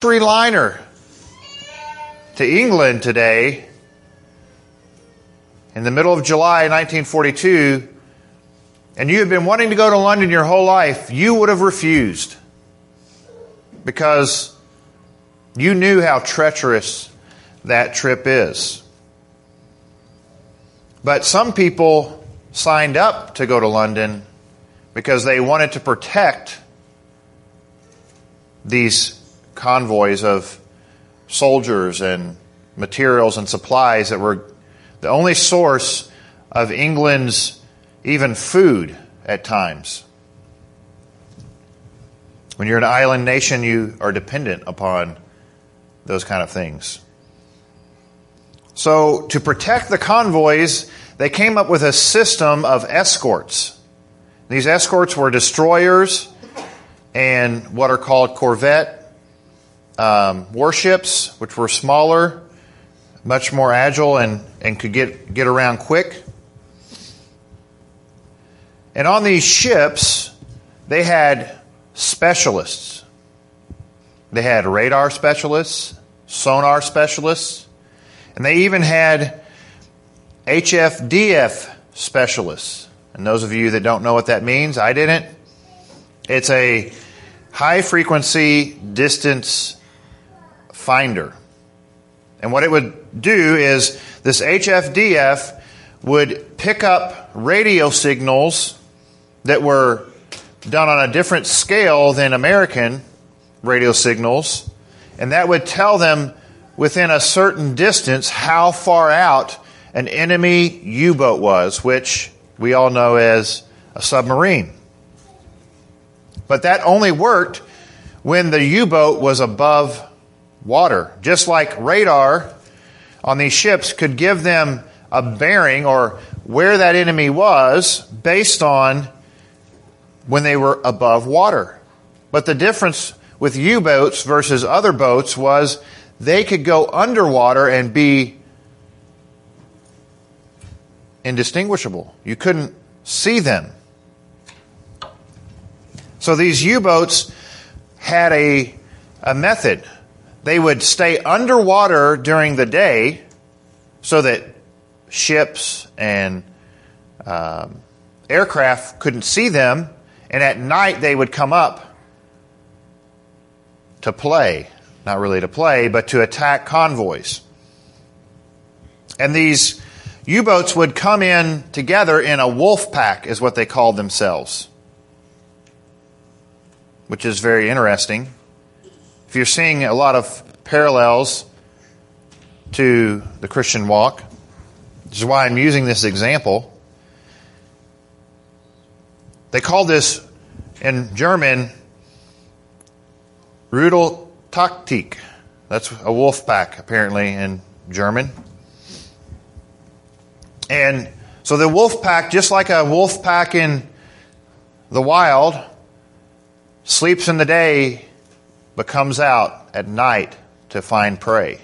liner to England today in the middle of July 1942 and you had been wanting to go to London your whole life, you would have refused because you knew how treacherous that trip is. But some people signed up to go to London because they wanted to protect these convoys of soldiers and materials and supplies that were the only source of England's even food at times. When you're an island nation, you are dependent upon those kind of things. So, to protect the convoys, they came up with a system of escorts. These escorts were destroyers and what are called corvette um, warships, which were smaller, much more agile, and, and could get, get around quick. And on these ships, they had specialists. They had radar specialists, sonar specialists, and they even had HFDF specialists. And those of you that don't know what that means, I didn't. It's a high frequency distance finder. And what it would do is this HFDF would pick up radio signals that were done on a different scale than American radio signals, and that would tell them within a certain distance how far out an enemy U boat was, which we all know as a submarine. But that only worked when the U boat was above water. Just like radar on these ships could give them a bearing or where that enemy was based on when they were above water. But the difference with U boats versus other boats was they could go underwater and be indistinguishable. You couldn't see them. So these U boats had a, a method. They would stay underwater during the day so that ships and um, aircraft couldn't see them and at night they would come up to play. Not really to play, but to attack convoys. And these U boats would come in together in a wolf pack, is what they called themselves, which is very interesting. If you're seeing a lot of parallels to the Christian walk, which is why I'm using this example. They call this in German Rudeltaktik. That's a wolf pack, apparently, in German. And so the wolf pack, just like a wolf pack in the wild, sleeps in the day but comes out at night to find prey.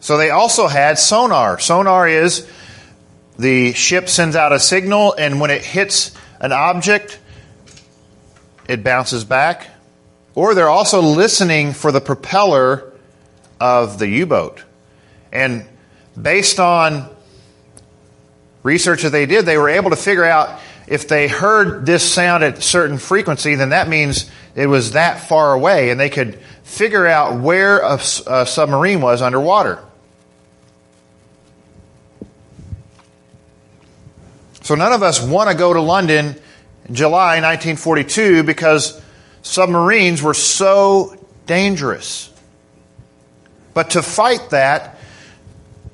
So they also had sonar. Sonar is the ship sends out a signal, and when it hits an object, it bounces back. Or they're also listening for the propeller of the U boat. And based on research that they did, they were able to figure out if they heard this sound at a certain frequency, then that means it was that far away, and they could figure out where a, a submarine was underwater. So none of us want to go to London in July 1942 because submarines were so dangerous. But to fight that,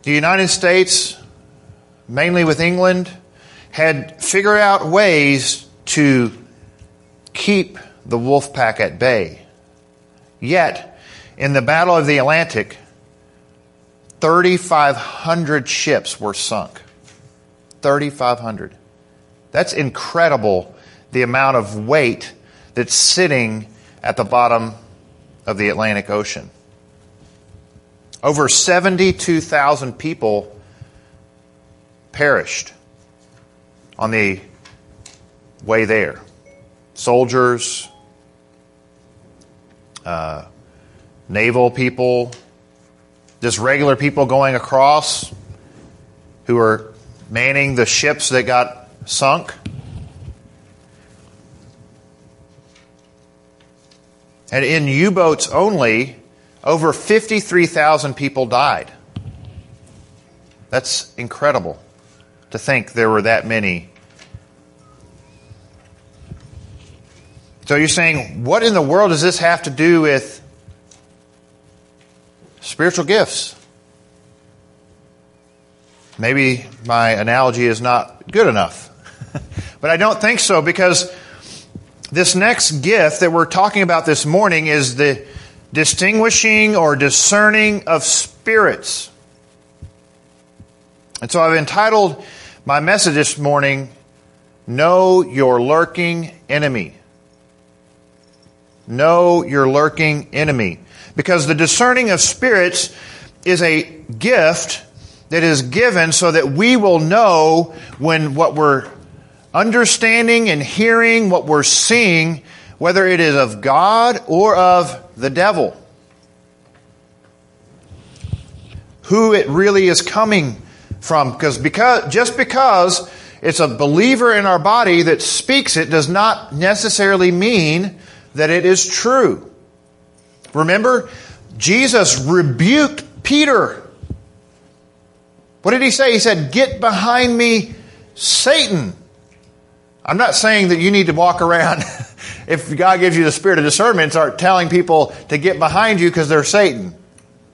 the United States, mainly with England, had figured out ways to keep the wolf pack at bay. Yet, in the Battle of the Atlantic, 3,500 ships were sunk. 3,500. That's incredible, the amount of weight that's sitting at the bottom of the Atlantic Ocean. Over 72,000 people perished on the way there. Soldiers, uh, naval people, just regular people going across who are manning the ships that got sunk. And in U boats only, over 53,000 people died. That's incredible to think there were that many. So you're saying, what in the world does this have to do with spiritual gifts? Maybe my analogy is not good enough. but I don't think so because this next gift that we're talking about this morning is the distinguishing or discerning of spirits. And so I've entitled my message this morning, Know Your Lurking Enemy. Know Your Lurking Enemy. Because the discerning of spirits is a gift that is given so that we will know when what we're understanding and hearing, what we're seeing, whether it is of God or of the devil. Who it really is coming from. Because, because just because it's a believer in our body that speaks it does not necessarily mean that it is true. Remember, Jesus rebuked Peter. What did he say? He said, Get behind me, Satan. I'm not saying that you need to walk around, if God gives you the spirit of discernment, start telling people to get behind you because they're Satan.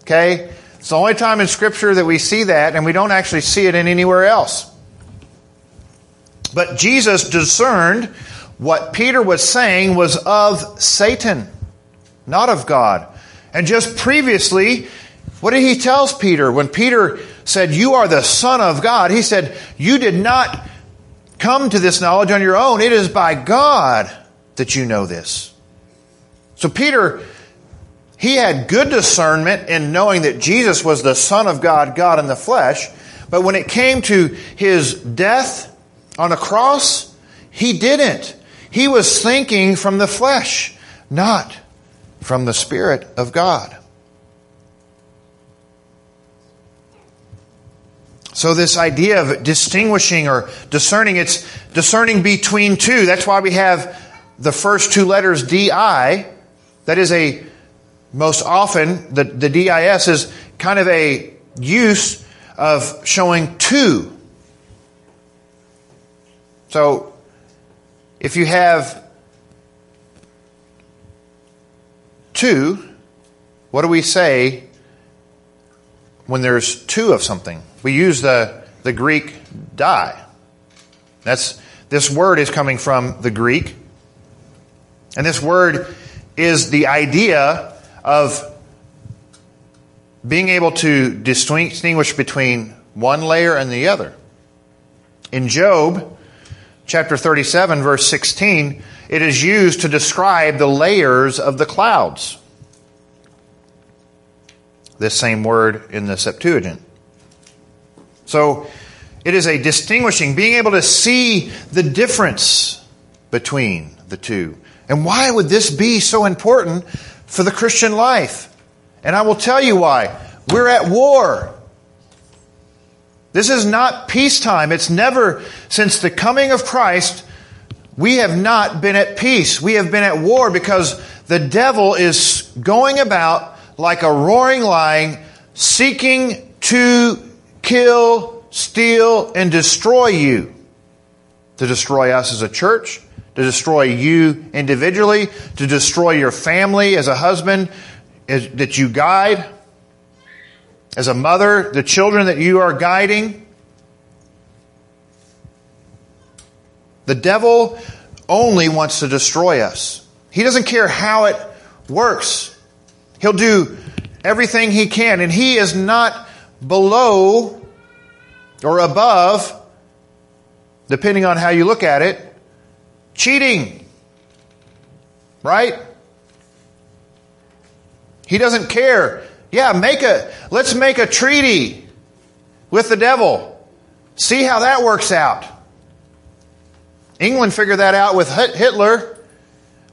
Okay? It's the only time in Scripture that we see that, and we don't actually see it in anywhere else. But Jesus discerned what Peter was saying was of Satan, not of God. And just previously, what did he tell Peter? When Peter said, You are the Son of God, he said, You did not come to this knowledge on your own. It is by God that you know this. So Peter he had good discernment in knowing that Jesus was the Son of God, God in the flesh. But when it came to his death on a cross, he didn't. He was thinking from the flesh, not from the Spirit of God. So this idea of distinguishing or discerning, it's discerning between two. That's why we have the first two letters DI. That is a most often, the, the DIS is kind of a use of showing two. So, if you have two, what do we say when there's two of something? We use the, the Greek die. That's, this word is coming from the Greek. And this word is the idea of being able to distinguish between one layer and the other. In Job chapter 37, verse 16, it is used to describe the layers of the clouds. This same word in the Septuagint. So, it is a distinguishing, being able to see the difference between the two. And why would this be so important for the Christian life. And I will tell you why. We're at war. This is not peacetime. It's never, since the coming of Christ, we have not been at peace. We have been at war because the devil is going about like a roaring lion, seeking to kill, steal, and destroy you. To destroy us as a church, to destroy you individually, to destroy your family as a husband that you guide, as a mother, the children that you are guiding. The devil only wants to destroy us. He doesn't care how it works. He'll do everything he can, and he is not below or above, depending on how you look at it, cheating. Right? He doesn't care. Yeah, make a let's make a treaty with the devil. See how that works out. England figured that out with Hitler.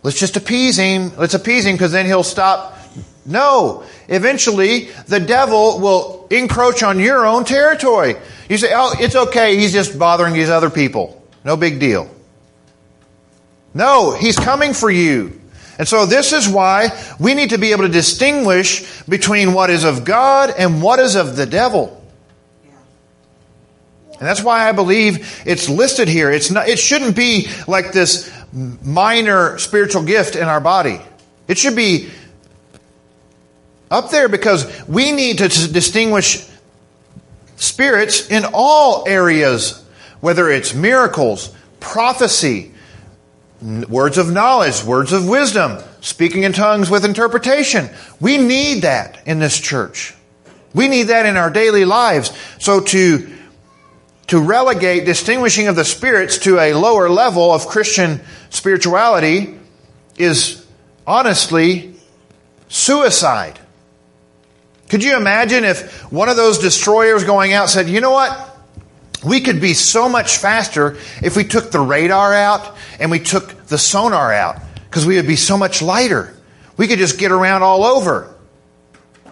let's just appease him. Let's appease him because then he'll stop. No. Eventually, the devil will encroach on your own territory. You say, oh, it's okay. He's just bothering these other people. No big deal. No, he's coming for you. And so this is why we need to be able to distinguish between what is of God and what is of the devil. And that's why I believe it's listed here. It's not, it shouldn't be like this minor spiritual gift in our body. It should be up there because we need to distinguish spirits in all areas, whether it's miracles, prophecy, words of knowledge, words of wisdom, speaking in tongues with interpretation. We need that in this church. We need that in our daily lives. So to, to relegate distinguishing of the spirits to a lower level of Christian spirituality is honestly suicide. Could you imagine if one of those destroyers going out said, you know what? We could be so much faster if we took the radar out and we took the sonar out because we would be so much lighter. We could just get around all over.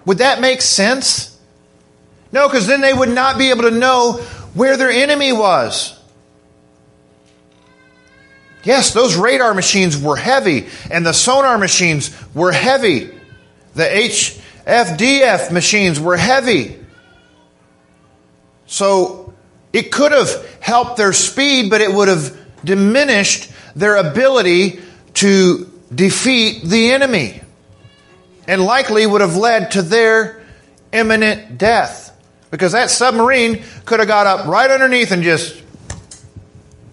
Would that make sense? No, because then they would not be able to know where their enemy was. Yes, those radar machines were heavy and the sonar machines were heavy. The HFDF machines were heavy. So it could have helped their speed, but it would have diminished their ability to defeat the enemy and likely would have led to their imminent death. Because that submarine could have got up right underneath and just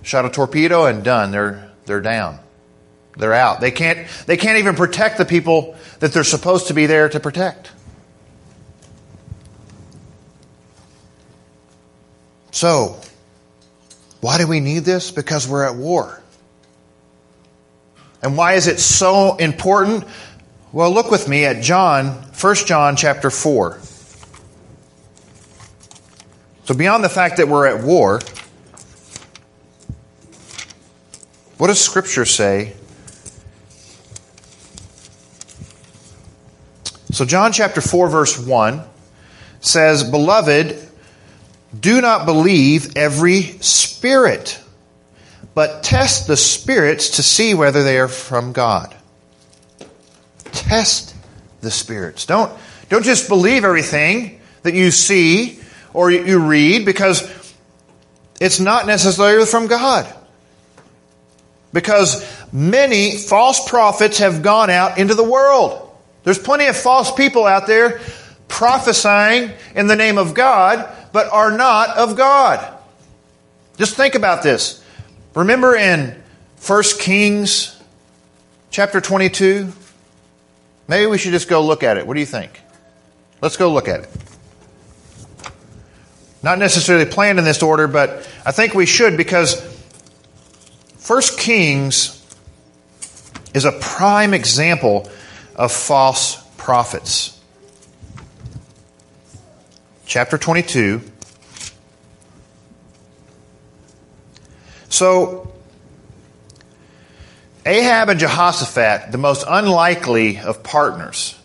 shot a torpedo and done. They're, they're down. They're out. They can't, they can't even protect the people that they're supposed to be there to protect. So, why do we need this? Because we're at war. And why is it so important? Well, look with me at John, 1 John chapter 4. So, beyond the fact that we're at war, what does Scripture say? So, John chapter 4, verse 1 says, Beloved, do not believe every spirit, but test the spirits to see whether they are from God. Test the spirits. Don't, don't just believe everything that you see or you read because it's not necessarily from God. Because many false prophets have gone out into the world. There's plenty of false people out there prophesying in the name of God but are not of God. Just think about this. Remember in 1 Kings chapter 22? Maybe we should just go look at it. What do you think? Let's go look at it. Not necessarily planned in this order, but I think we should because 1 Kings is a prime example of false prophets chapter 22. So, Ahab and Jehoshaphat, the most unlikely of partners.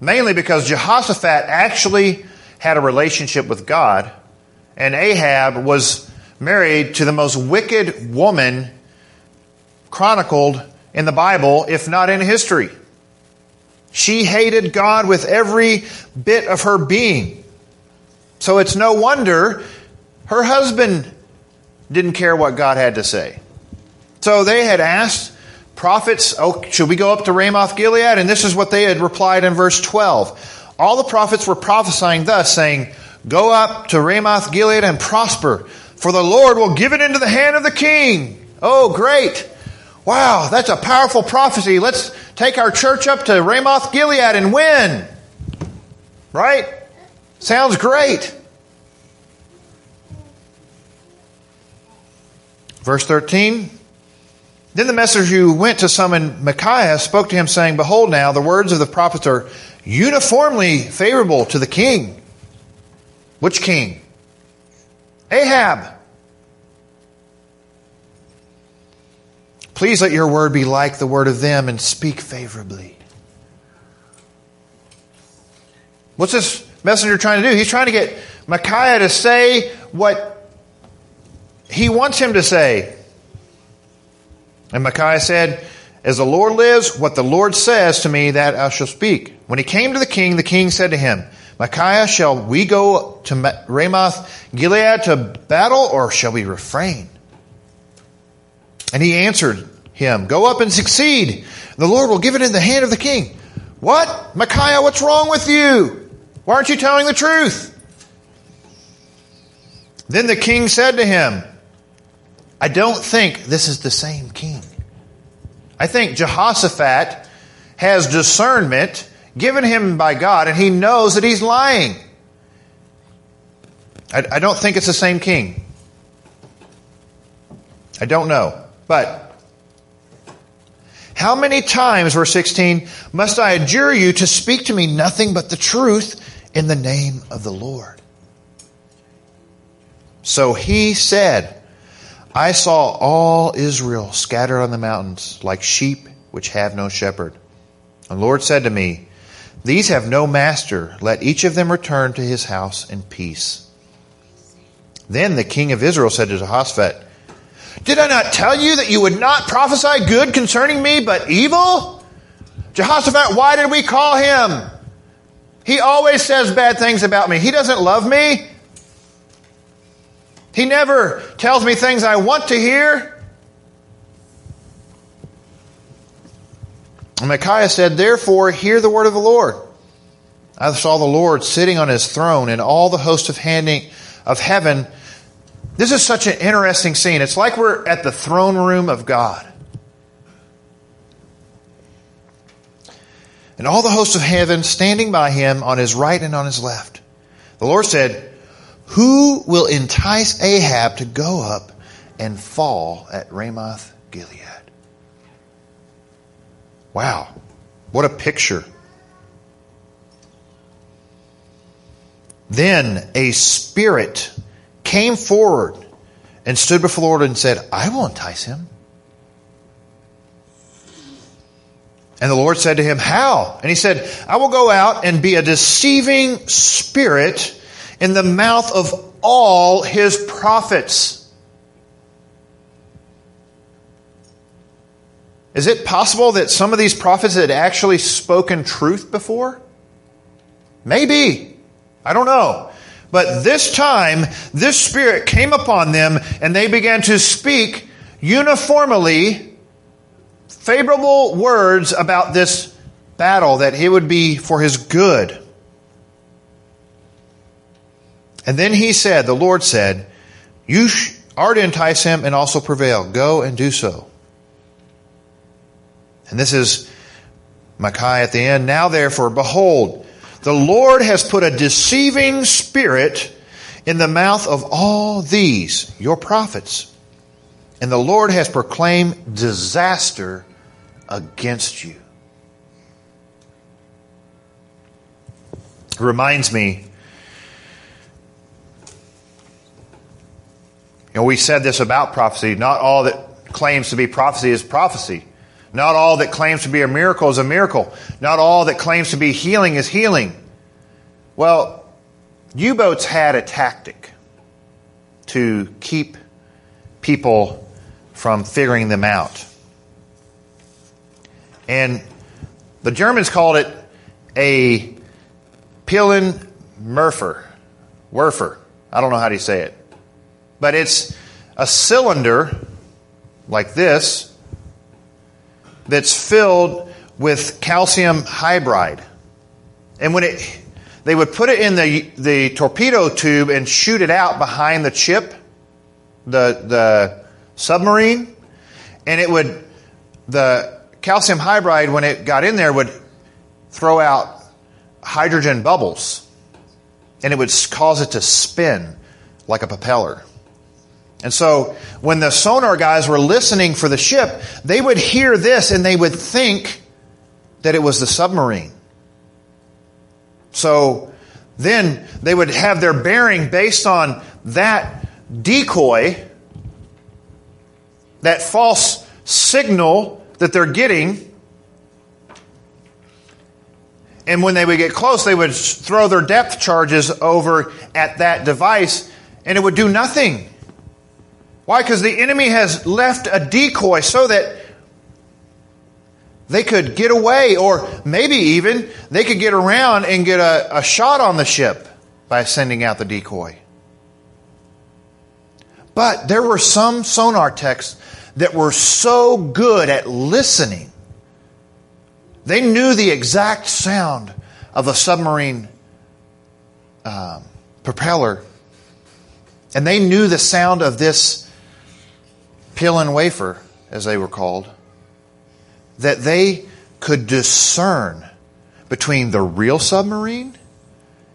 Mainly because Jehoshaphat actually had a relationship with God, and Ahab was married to the most wicked woman chronicled in the Bible, if not in history. She hated God with every bit of her being. So it's no wonder her husband didn't care what God had to say. So they had asked prophets, oh, should we go up to Ramoth Gilead? And this is what they had replied in verse 12. All the prophets were prophesying thus, saying, Go up to Ramoth Gilead and prosper, for the Lord will give it into the hand of the king. Oh, great. Wow, that's a powerful prophecy. Let's take our church up to Ramoth Gilead and win. Right? Sounds great. Verse 13. Then the messenger who went to summon Micaiah spoke to him, saying, Behold, now the words of the prophets are uniformly favorable to the king. Which king? Ahab. Please let your word be like the word of them and speak favorably. What's this messenger trying to do? He's trying to get Micaiah to say what he wants him to say. And Micaiah said, As the Lord lives, what the Lord says to me, that I shall speak. When he came to the king, the king said to him, Micaiah, shall we go to Ramoth Gilead to battle, or shall we refrain? And he answered him, Go up and succeed. The Lord will give it in the hand of the king. What? Micaiah, what's wrong with you? Why aren't you telling the truth? Then the king said to him, I don't think this is the same king. I think Jehoshaphat has discernment given him by God, and he knows that he's lying. I, I don't think it's the same king. I don't know. But how many times, verse 16, must I adjure you to speak to me nothing but the truth in the name of the Lord? So he said, I saw all Israel scattered on the mountains like sheep which have no shepherd. And the Lord said to me, These have no master. Let each of them return to his house in peace. Then the king of Israel said to Jehoshaphat, Did I not tell you that you would not prophesy good concerning me, but evil? Jehoshaphat, why did we call him? He always says bad things about me. He doesn't love me. He never tells me things I want to hear. And Micaiah said, Therefore, hear the word of the Lord. I saw the Lord sitting on his throne and all the host of, handing, of heaven. This is such an interesting scene. It's like we're at the throne room of God. And all the hosts of heaven standing by him on his right and on his left. The Lord said, who will entice Ahab to go up and fall at Ramoth Gilead? Wow, what a picture. Then a spirit came forward and stood before the Lord and said, I will entice him. And the Lord said to him, How? And he said, I will go out and be a deceiving spirit in the mouth of all his prophets. Is it possible that some of these prophets had actually spoken truth before? Maybe. I don't know. But this time, this spirit came upon them and they began to speak uniformly favorable words about this battle, that it would be for his good. And then he said, the Lord said, You are to entice him and also prevail. Go and do so. And this is Micaiah at the end. Now therefore, behold, the Lord has put a deceiving spirit in the mouth of all these, your prophets. And the Lord has proclaimed disaster against you. It reminds me you know, we said this about prophecy. Not all that claims to be prophecy is prophecy. Not all that claims to be a miracle is a miracle. Not all that claims to be healing is healing. Well, U boats had a tactic to keep people from figuring them out. And the Germans called it a Pillenwerfer. Werfer. I don't know how to say it. But it's a cylinder like this that's filled with calcium hydride. And when it, they would put it in the, the torpedo tube and shoot it out behind the chip, the, the submarine, and it would, the calcium hydride, when it got in there, would throw out hydrogen bubbles. And it would cause it to spin like a propeller. And so when the sonar guys were listening for the ship, they would hear this and they would think that it was the submarine. So then they would have their bearing based on that decoy, that false signal that they're getting. And when they would get close, they would throw their depth charges over at that device and it would do nothing. Why? Because the enemy has left a decoy so that they could get away, or maybe even they could get around and get a, a shot on the ship by sending out the decoy. But there were some sonar techs that were so good at listening. They knew the exact sound of a submarine um, propeller, and they knew the sound of this Pillenwerfer, as they were called, that they could discern between the real submarine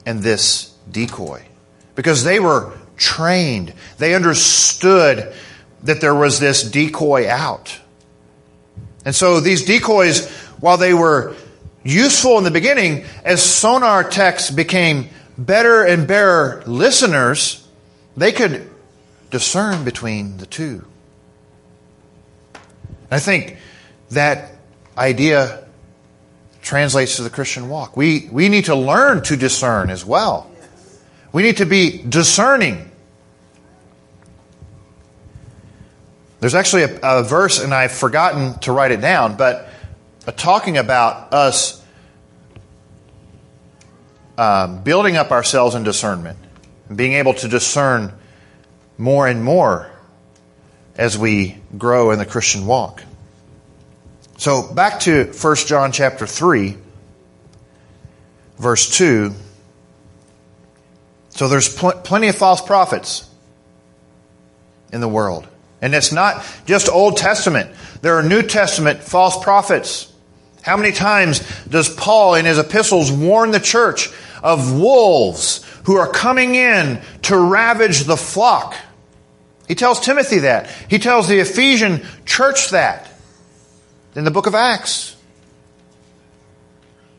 and this decoy. Because they were trained, they understood that there was this decoy out. And so these decoys, while they were useful in the beginning, as sonar techs became better and better listeners, they could discern between the two. I think that idea translates to the Christian walk. We, we need to learn to discern as well. We need to be discerning. There's actually a, a verse, and I've forgotten to write it down, but uh, talking about us um, building up ourselves in discernment, and being able to discern more and more as we grow in the Christian walk. So back to 1 John chapter 3, verse 2. So there's pl- plenty of false prophets in the world. And it's not just Old Testament. There are New Testament false prophets. How many times does Paul in his epistles warn the church of wolves who are coming in to ravage the flock? He tells Timothy that. He tells the Ephesian church that in the book of Acts.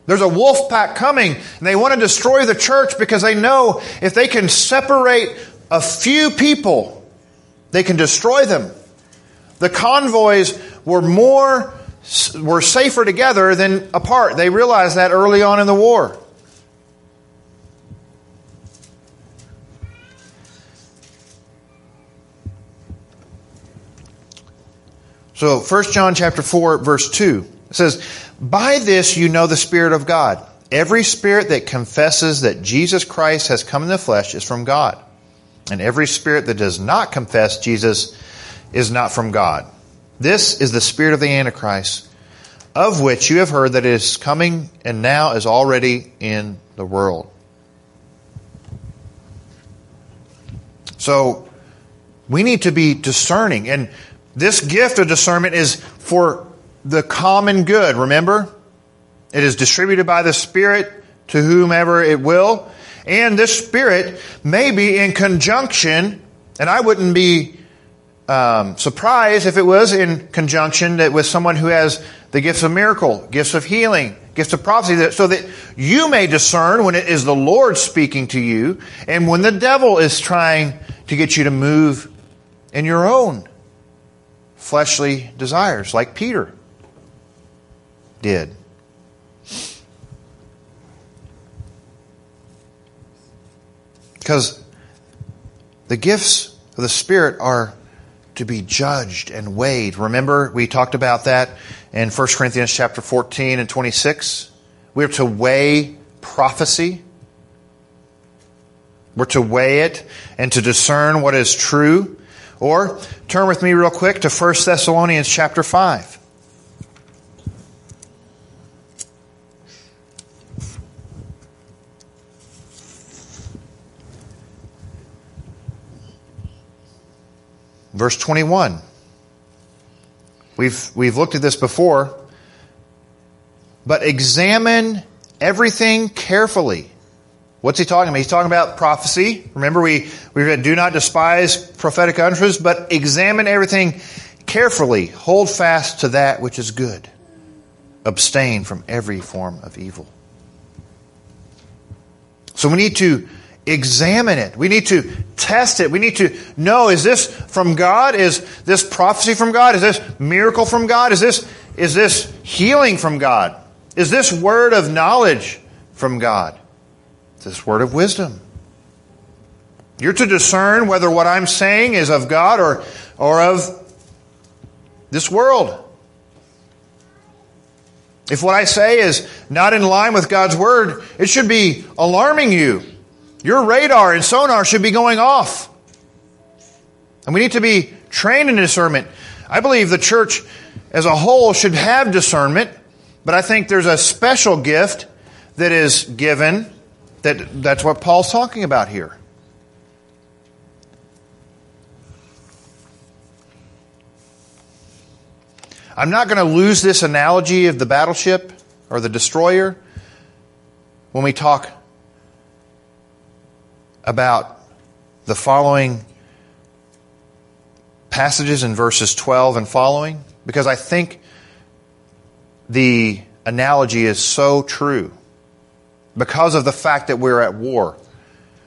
There's a wolf pack coming, and they want to destroy the church because they know if they can separate a few people, they can destroy them. The convoys were more were safer together than apart. They realized that early on in the war. So 1 John chapter 4 verse 2 says, "By this you know the spirit of God. Every spirit that confesses that Jesus Christ has come in the flesh is from God. And every spirit that does not confess Jesus is not from God. This is the spirit of the Antichrist, of which you have heard that it is coming and now is already in the world." So we need to be discerning and this gift of discernment is for the common good, remember? It is distributed by the Spirit to whomever it will. And this Spirit may be in conjunction, and I wouldn't be um, surprised if it was in conjunction that with someone who has the gifts of miracle, gifts of healing, gifts of prophecy, that, so that you may discern when it is the Lord speaking to you and when the devil is trying to get you to move in your own fleshly desires, like Peter did. Because the gifts of the Spirit are to be judged and weighed. Remember, we talked about that in 1 Corinthians chapter 14 and 26. We're to weigh prophecy. We're to weigh it and to discern what is true or turn with me real quick to 1 Thessalonians chapter 5. Verse 21. We've, we've looked at this before. But examine everything carefully What's he talking about? He's talking about prophecy. Remember, we, we read, do not despise prophetic utterances, but examine everything carefully. Hold fast to that which is good. Abstain from every form of evil. So we need to examine it. We need to test it. We need to know is this from God? Is this prophecy from God? Is this miracle from God? Is this is this healing from God? Is this word of knowledge from God? Is this word of wisdom? You're to discern whether what I'm saying is of God or, or of this world. If what I say is not in line with God's word, it should be alarming you. Your radar and sonar should be going off. And we need to be trained in discernment. I believe the church as a whole should have discernment, but I think there's a special gift that is given that that's what Paul's talking about here. I'm not going to lose this analogy of the battleship or the destroyer when we talk about the following passages in verses 12 and following, because I think the analogy is so true because of the fact that we're at war.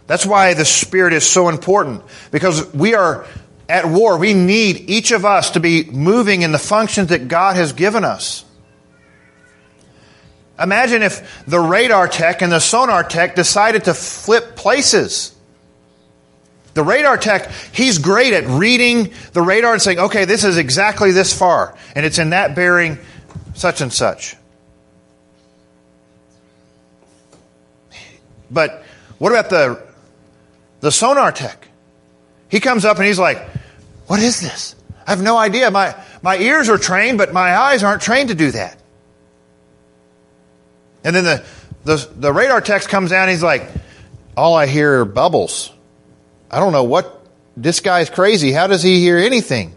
That's why the Spirit is so important, because we are at war. We need each of us to be moving in the functions that God has given us. Imagine if the radar tech and the sonar tech decided to flip places. The radar tech, he's great at reading the radar and saying, okay, this is exactly this far, and it's in that bearing, such and such. But what about the, the sonar tech? He comes up and he's like, What is this? I have no idea. My, my ears are trained, but my eyes aren't trained to do that. And then the, the, the radar text comes down he's like, All I hear are bubbles. I don't know what. This guy's crazy. How does he hear anything?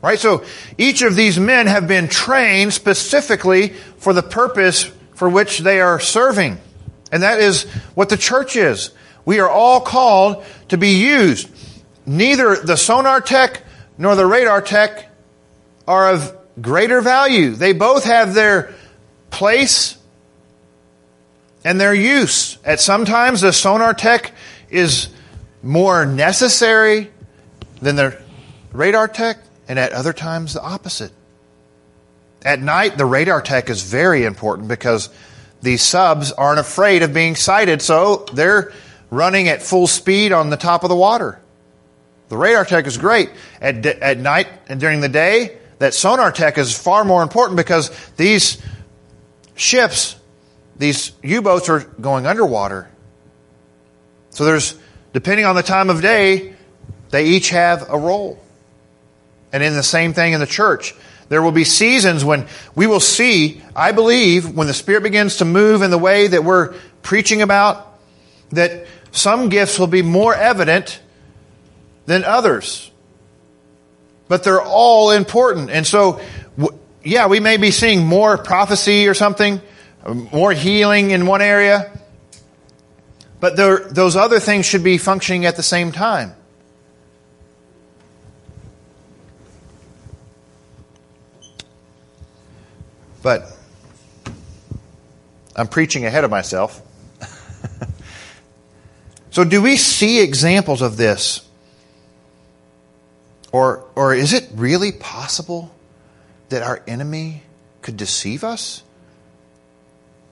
Right? So each of these men have been trained specifically for the purpose for which they are serving. And that is what the church is. We are all called to be used. Neither the sonar tech nor the radar tech are of greater value. They both have their place and their use. At sometimes the sonar tech is more necessary than the radar tech, and at other times the opposite. At night, the radar tech is very important because these subs aren't afraid of being sighted, so they're running at full speed on the top of the water. The radar tech is great. At, at night and during the day, that sonar tech is far more important because these ships, these U boats are going underwater. So there's, depending on the time of day, they each have a role. And in the same thing in the church. There will be seasons when we will see, I believe, when the Spirit begins to move in the way that we're preaching about, that some gifts will be more evident than others. But they're all important. And so, yeah, we may be seeing more prophecy or something, more healing in one area, but there, those other things should be functioning at the same time. But I'm preaching ahead of myself. So, do we see examples of this? Or, or is it really possible that our enemy could deceive us?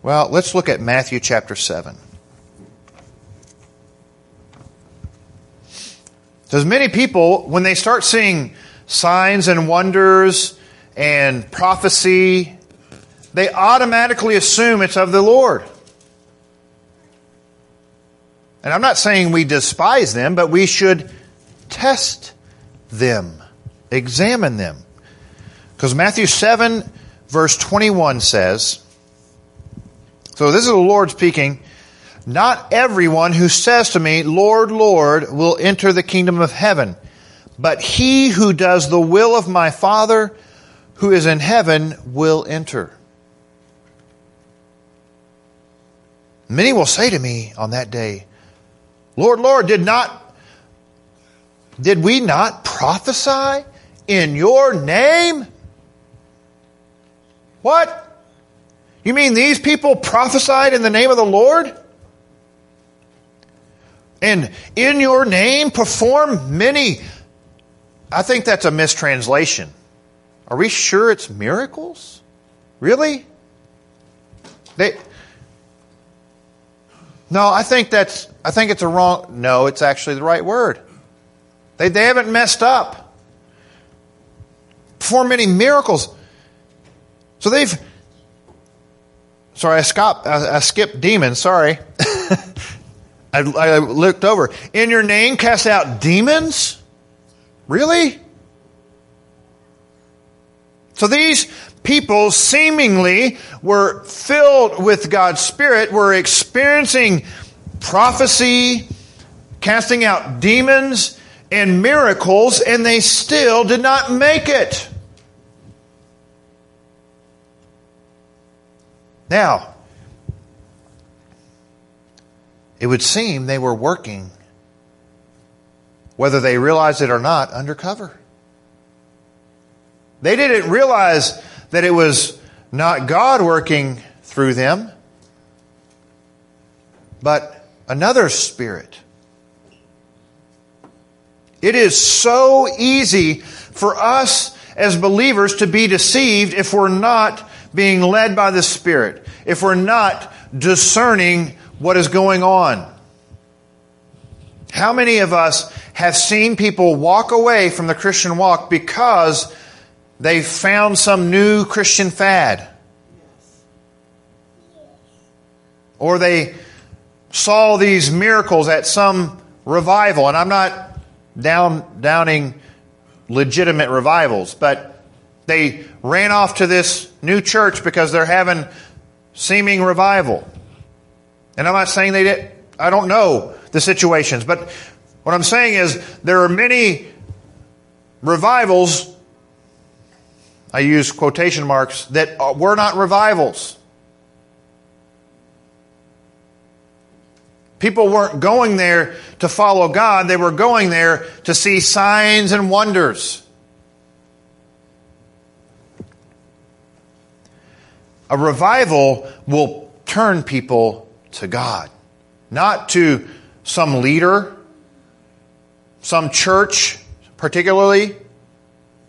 Well, let's look at Matthew chapter 7. Because many people, when they start seeing signs and wonders and prophecy, they automatically assume it's of the Lord. And I'm not saying we despise them, but we should test them, examine them. Because Matthew 7, verse 21 says, so this is the Lord speaking, not everyone who says to me, Lord, Lord, will enter the kingdom of heaven, but he who does the will of my Father who is in heaven will enter. Many will say to me on that day, Lord, Lord, did not did we not prophesy in your name? What? You mean these people prophesied in the name of the Lord? and in your name perform many. I think that's a mistranslation. Are we sure it's miracles? Really? They, no, I think that's I think it's a wrong no, it's actually the right word. They they haven't messed up. Perform many miracles. So they've sorry, I skipped I, I skipped demons, sorry. I, I looked over. In your name cast out demons? Really? So these people seemingly were filled with God's Spirit, were experiencing prophecy, casting out demons, and miracles, and they still did not make it. Now, it would seem they were working, whether they realized it or not, undercover. They didn't realize that it was not God working through them, but another spirit. It is so easy for us as believers to be deceived if we're not being led by the Spirit, if we're not discerning what is going on. How many of us have seen people walk away from the Christian walk because they found some new Christian fad? Or they saw these miracles at some revival, and I'm not down, downing legitimate revivals, but they ran off to this new church because they're having seeming revival. And I'm not saying they did, I don't know the situations, but what I'm saying is there are many revivals, I use quotation marks, that were not revivals. People weren't going there to follow God, they were going there to see signs and wonders. A revival will turn people to God, not to some leader, some church, particularly.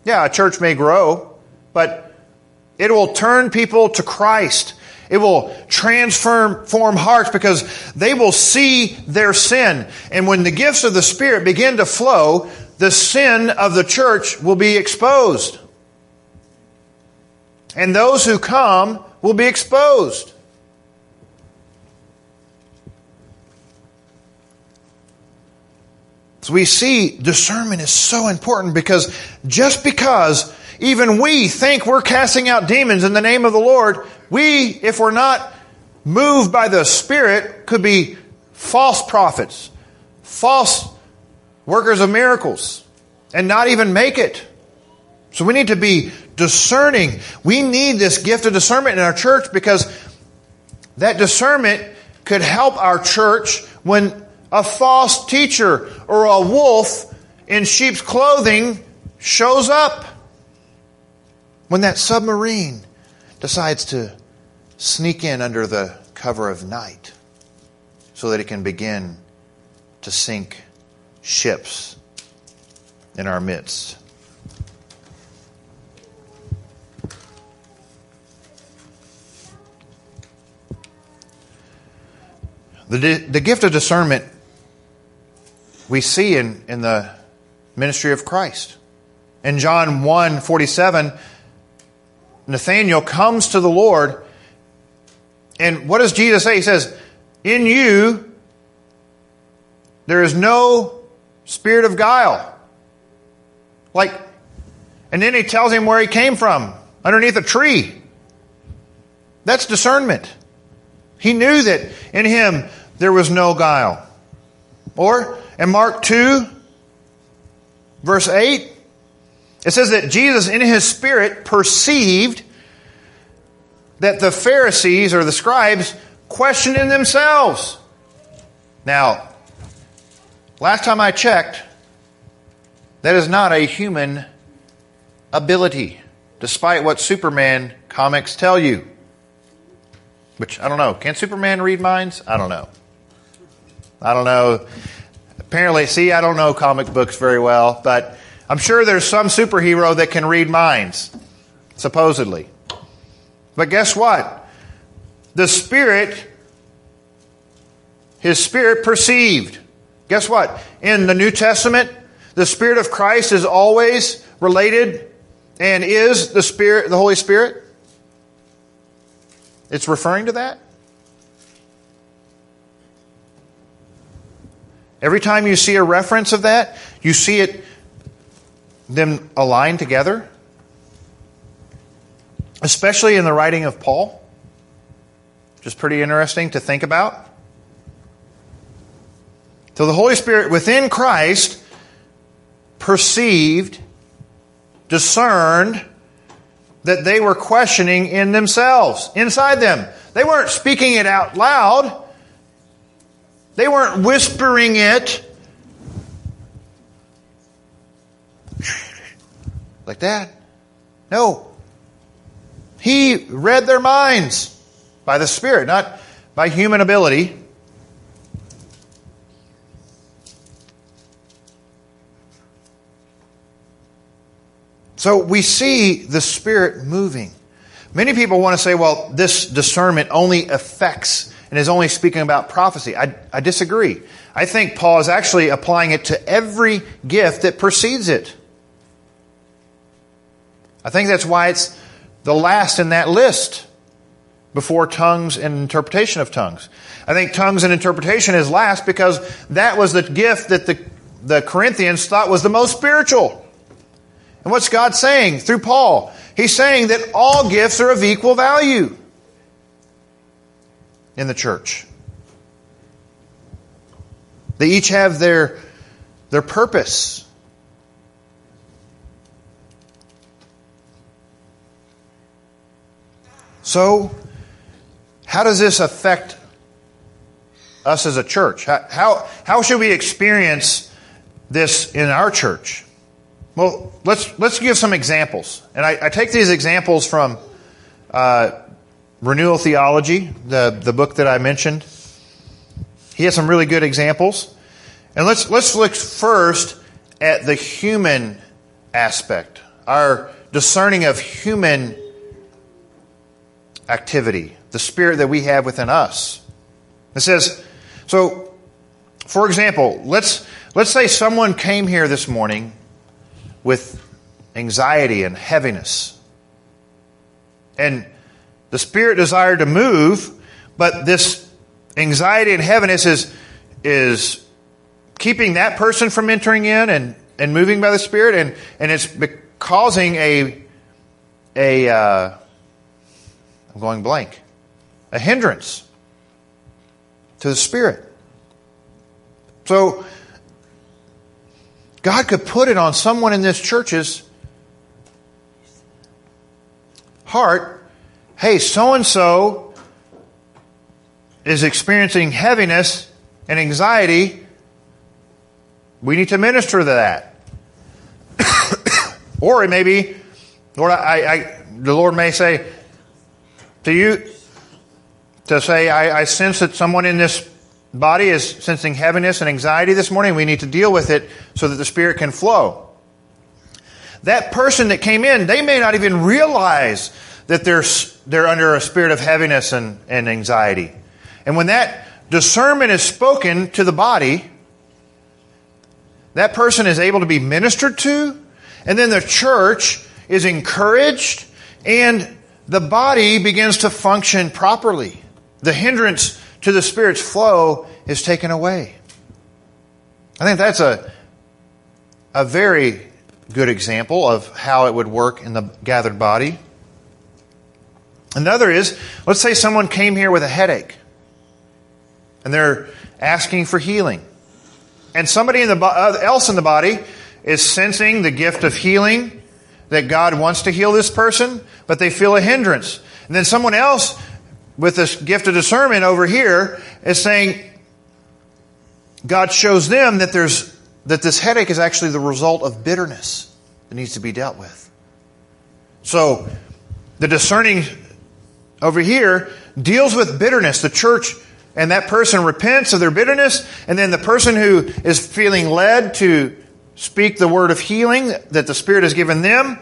Yeah, a church may grow, but it will turn people to Christ. It will transform form hearts because they will see their sin. And when the gifts of the Spirit begin to flow, the sin of the church will be exposed. And those who come will be exposed. So we see discernment is so important because just because even we think we're casting out demons in the name of the Lord, we, if we're not moved by the Spirit, could be false prophets, false workers of miracles, and not even make it. So we need to be discerning. We need this gift of discernment in our church because that discernment could help our church when a false teacher or a wolf in sheep's clothing shows up. When that submarine decides to sneak in under the cover of night so that it can begin to sink ships in our midst. The, the gift of discernment we see in, in the ministry of Christ. In John 1 47, Nathanael comes to the Lord, and what does Jesus say? He says, In you there is no spirit of guile. Like, and then he tells him where he came from underneath a tree. That's discernment. He knew that in him there was no guile. Or in Mark 2, verse 8, it says that Jesus, in his spirit, perceived that the Pharisees or the scribes questioned in themselves. Now, last time I checked, that is not a human ability, despite what Superman comics tell you. Which, I don't know. Can Superman read minds? I don't know. I don't know. Apparently, see, I don't know comic books very well, but I'm sure there's some superhero that can read minds, supposedly. But guess what? The Spirit, His Spirit perceived. Guess what? In the New Testament, the Spirit of Christ is always related and is the Spirit, the Holy Spirit. It's referring to that. Every time you see a reference of that, you see it them aligned together. Especially in the writing of Paul. Which is pretty interesting to think about. So the Holy Spirit within Christ perceived, discerned that they were questioning in themselves, inside them. They weren't speaking it out loud. They weren't whispering it like that. No. He read their minds by the Spirit, not by human ability. So we see the Spirit moving. Many people want to say, well, this discernment only affects and is only speaking about prophecy. I, I disagree. I think Paul is actually applying it to every gift that precedes it. I think that's why it's the last in that list before tongues and interpretation of tongues. I think tongues and interpretation is last because that was the gift that the, the Corinthians thought was the most spiritual. And what's God saying through Paul? He's saying that all gifts are of equal value in the church. They each have their, their purpose. So, how does this affect us as a church? How, how, how should we experience this in our church? Well, let's, let's give some examples. And I, I take these examples from uh, Renewal Theology, the, the book that I mentioned. He has some really good examples. And let's, let's look first at the human aspect, our discerning of human activity, the spirit that we have within us. It says, so, for example, let's, let's say someone came here this morning with anxiety and heaviness. And the Spirit desired to move, but this anxiety and heaviness is, is keeping that person from entering in and, and moving by the Spirit, and, and it's causing a, a uh, I'm going blank, a hindrance to the Spirit. So, God could put it on someone in this church's heart hey, so and so is experiencing heaviness and anxiety. We need to minister to that. or it may be, Lord, I, I, the Lord may say to you, to say, I, I sense that someone in this body is sensing heaviness and anxiety this morning. We need to deal with it so that the Spirit can flow. That person that came in, they may not even realize that they're, they're under a spirit of heaviness and, and anxiety. And when that discernment is spoken to the body, that person is able to be ministered to, and then the church is encouraged, and the body begins to function properly. The hindrance to the Spirit's flow is taken away. I think that's a, a very good example of how it would work in the gathered body. Another is, let's say someone came here with a headache and they're asking for healing. And somebody in the, uh, else in the body is sensing the gift of healing that God wants to heal this person, but they feel a hindrance. And then someone else with this gift of discernment over here is saying, God shows them that there's, that this headache is actually the result of bitterness that needs to be dealt with. So, the discerning over here deals with bitterness. The church and that person repents of their bitterness, and then the person who is feeling led to speak the word of healing that the Spirit has given them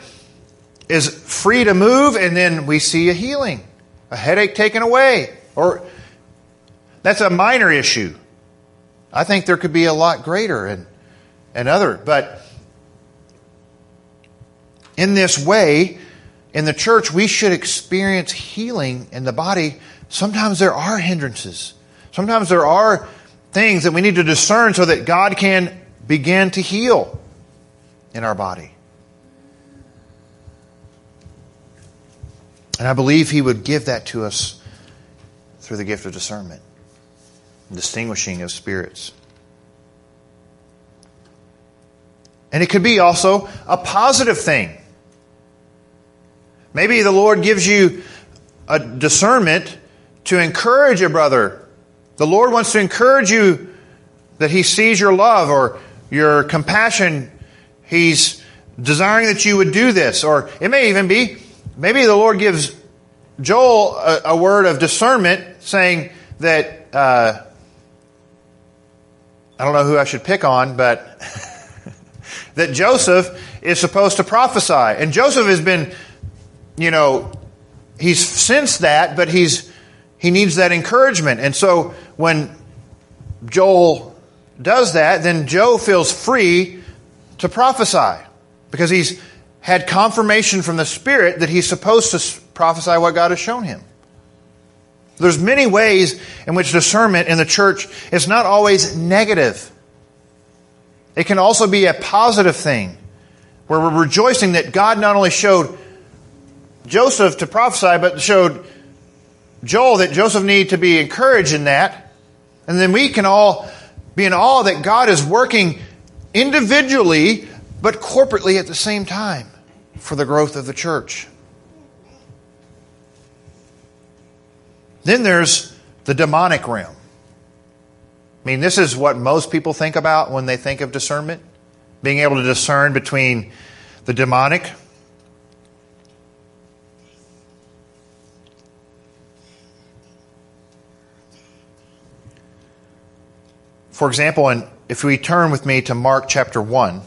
is free to move, and then we see a healing, a headache taken away. Or that's a minor issue. I think there could be a lot greater and, and other. But in this way, in the church, we should experience healing in the body. Sometimes there are hindrances. Sometimes there are things that we need to discern so that God can begin to heal in our body. And I believe He would give that to us through the gift of discernment, distinguishing of spirits. And it could be also a positive thing. Maybe the Lord gives you a discernment to encourage a brother the Lord wants to encourage you that He sees your love or your compassion. He's desiring that you would do this. Or it may even be, maybe the Lord gives Joel a, a word of discernment saying that, uh, I don't know who I should pick on, but that Joseph is supposed to prophesy. And Joseph has been, you know, he's sensed that, but he's, he needs that encouragement. And so when Joel does that, then Joe feels free to prophesy because he's had confirmation from the Spirit that he's supposed to prophesy what God has shown him. There's many ways in which discernment in the church is not always negative. It can also be a positive thing where we're rejoicing that God not only showed Joseph to prophesy, but showed Joel that Joseph needed to be encouraged in that. And then we can all be in awe that God is working individually but corporately at the same time for the growth of the church. Then there's the demonic realm. I mean, this is what most people think about when they think of discernment being able to discern between the demonic For example, and if we turn with me to Mark chapter 1,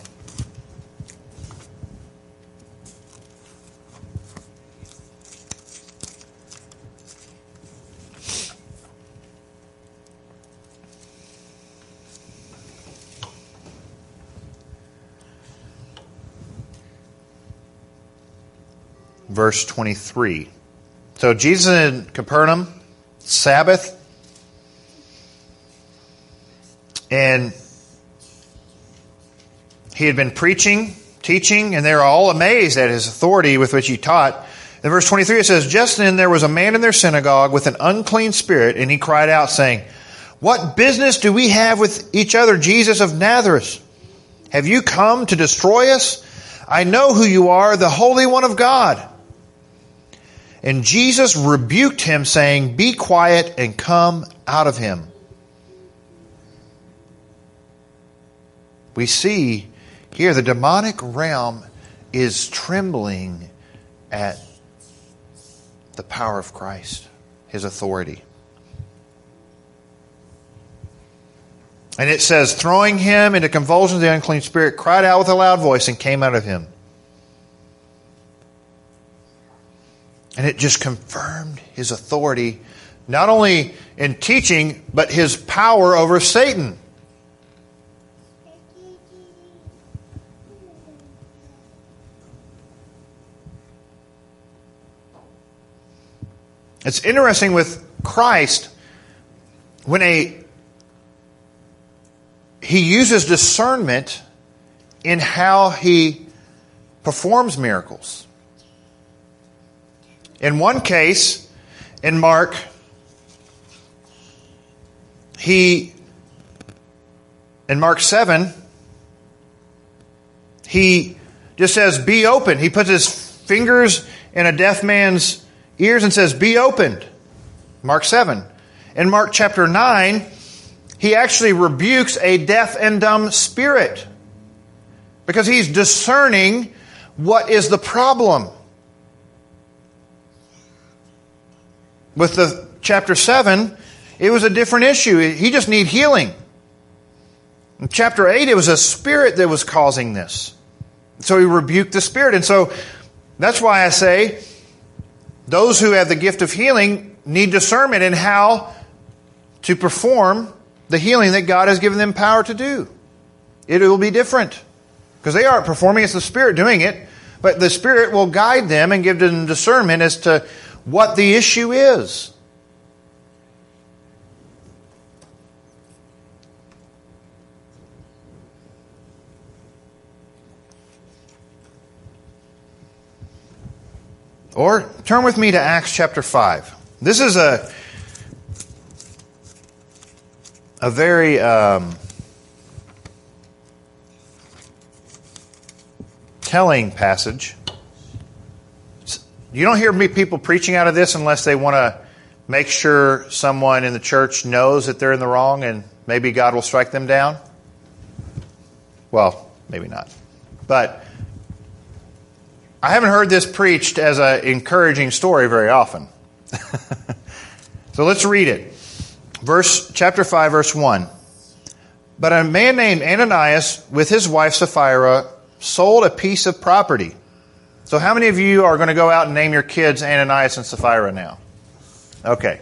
verse 23. So Jesus in Capernaum, Sabbath, and he had been preaching, teaching, and they were all amazed at his authority with which he taught. In verse 23 it says, Just then there was a man in their synagogue with an unclean spirit, and he cried out, saying, What business do we have with each other, Jesus of Nazareth? Have you come to destroy us? I know who you are, the Holy One of God. And Jesus rebuked him, saying, Be quiet and come out of him. we see here the demonic realm is trembling at the power of Christ, his authority. And it says, throwing him into convulsions, the unclean spirit cried out with a loud voice and came out of him. And it just confirmed his authority, not only in teaching, but his power over Satan. It's interesting with Christ when a he uses discernment in how he performs miracles. In one case, in Mark, he, in Mark 7, he just says, Be open. He puts his fingers in a deaf man's ears and says, Be opened. Mark 7. In Mark chapter 9, he actually rebukes a deaf and dumb spirit because he's discerning what is the problem. With the chapter 7, it was a different issue. He just needed healing. In chapter 8, it was a spirit that was causing this. So he rebuked the spirit. And so that's why I say those who have the gift of healing need discernment in how to perform the healing that God has given them power to do. It will be different because they aren't performing, it's the Spirit doing it. But the Spirit will guide them and give them discernment as to what the issue is. Or turn with me to Acts chapter 5. This is a, a very um, telling passage. You don't hear people preaching out of this unless they want to make sure someone in the church knows that they're in the wrong and maybe God will strike them down. Well, maybe not. But I haven't heard this preached as an encouraging story very often. so let's read it. Verse chapter 5 verse 1. But a man named Ananias with his wife Sapphira sold a piece of property. So how many of you are going to go out and name your kids Ananias and Sapphira now? Okay.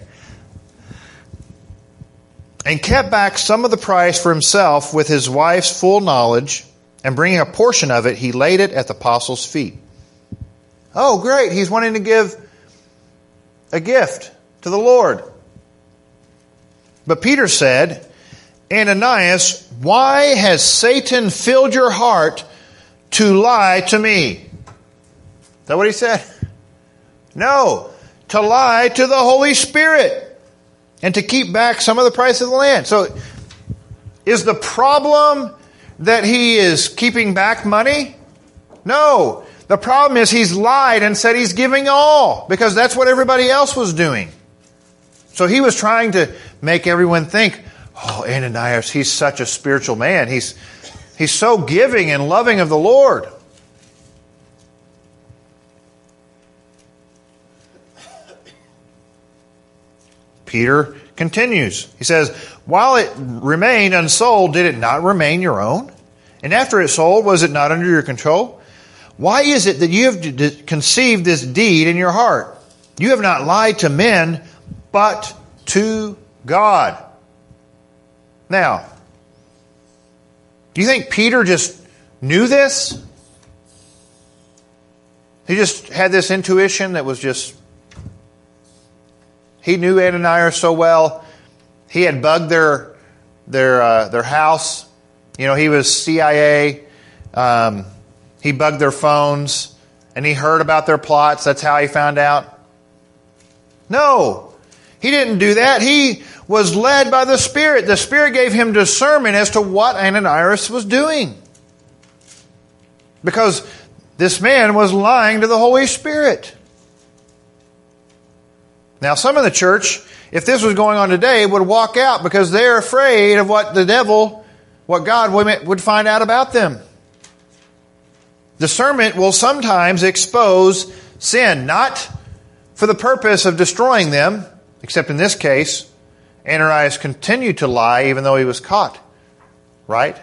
And kept back some of the price for himself with his wife's full knowledge, and bringing a portion of it, he laid it at the apostles' feet. Oh, great. He's wanting to give a gift to the Lord. But Peter said, Ananias, why has Satan filled your heart to lie to me? Is that what he said? No, to lie to the Holy Spirit and to keep back some of the price of the land. So, is the problem that he is keeping back money? No. The problem is he's lied and said he's giving all because that's what everybody else was doing. So he was trying to make everyone think, oh, Ananias, he's such a spiritual man. He's, he's so giving and loving of the Lord. Peter continues. He says, While it remained unsold, did it not remain your own? And after it sold, was it not under your control? Why is it that you have conceived this deed in your heart? You have not lied to men, but to God. Now, do you think Peter just knew this? He just had this intuition that was just. He knew Ananias so well. He had bugged their their uh, their house. You know, he was CIA. Um, he bugged their phones and he heard about their plots. That's how he found out. No, he didn't do that. He was led by the Spirit. The Spirit gave him discernment as to what Ananias was doing. Because this man was lying to the Holy Spirit. Now, some in the church, if this was going on today, would walk out because they're afraid of what the devil, what God would find out about them. Discernment will sometimes expose sin, not for the purpose of destroying them, except in this case, Ananias continued to lie even though he was caught. Right?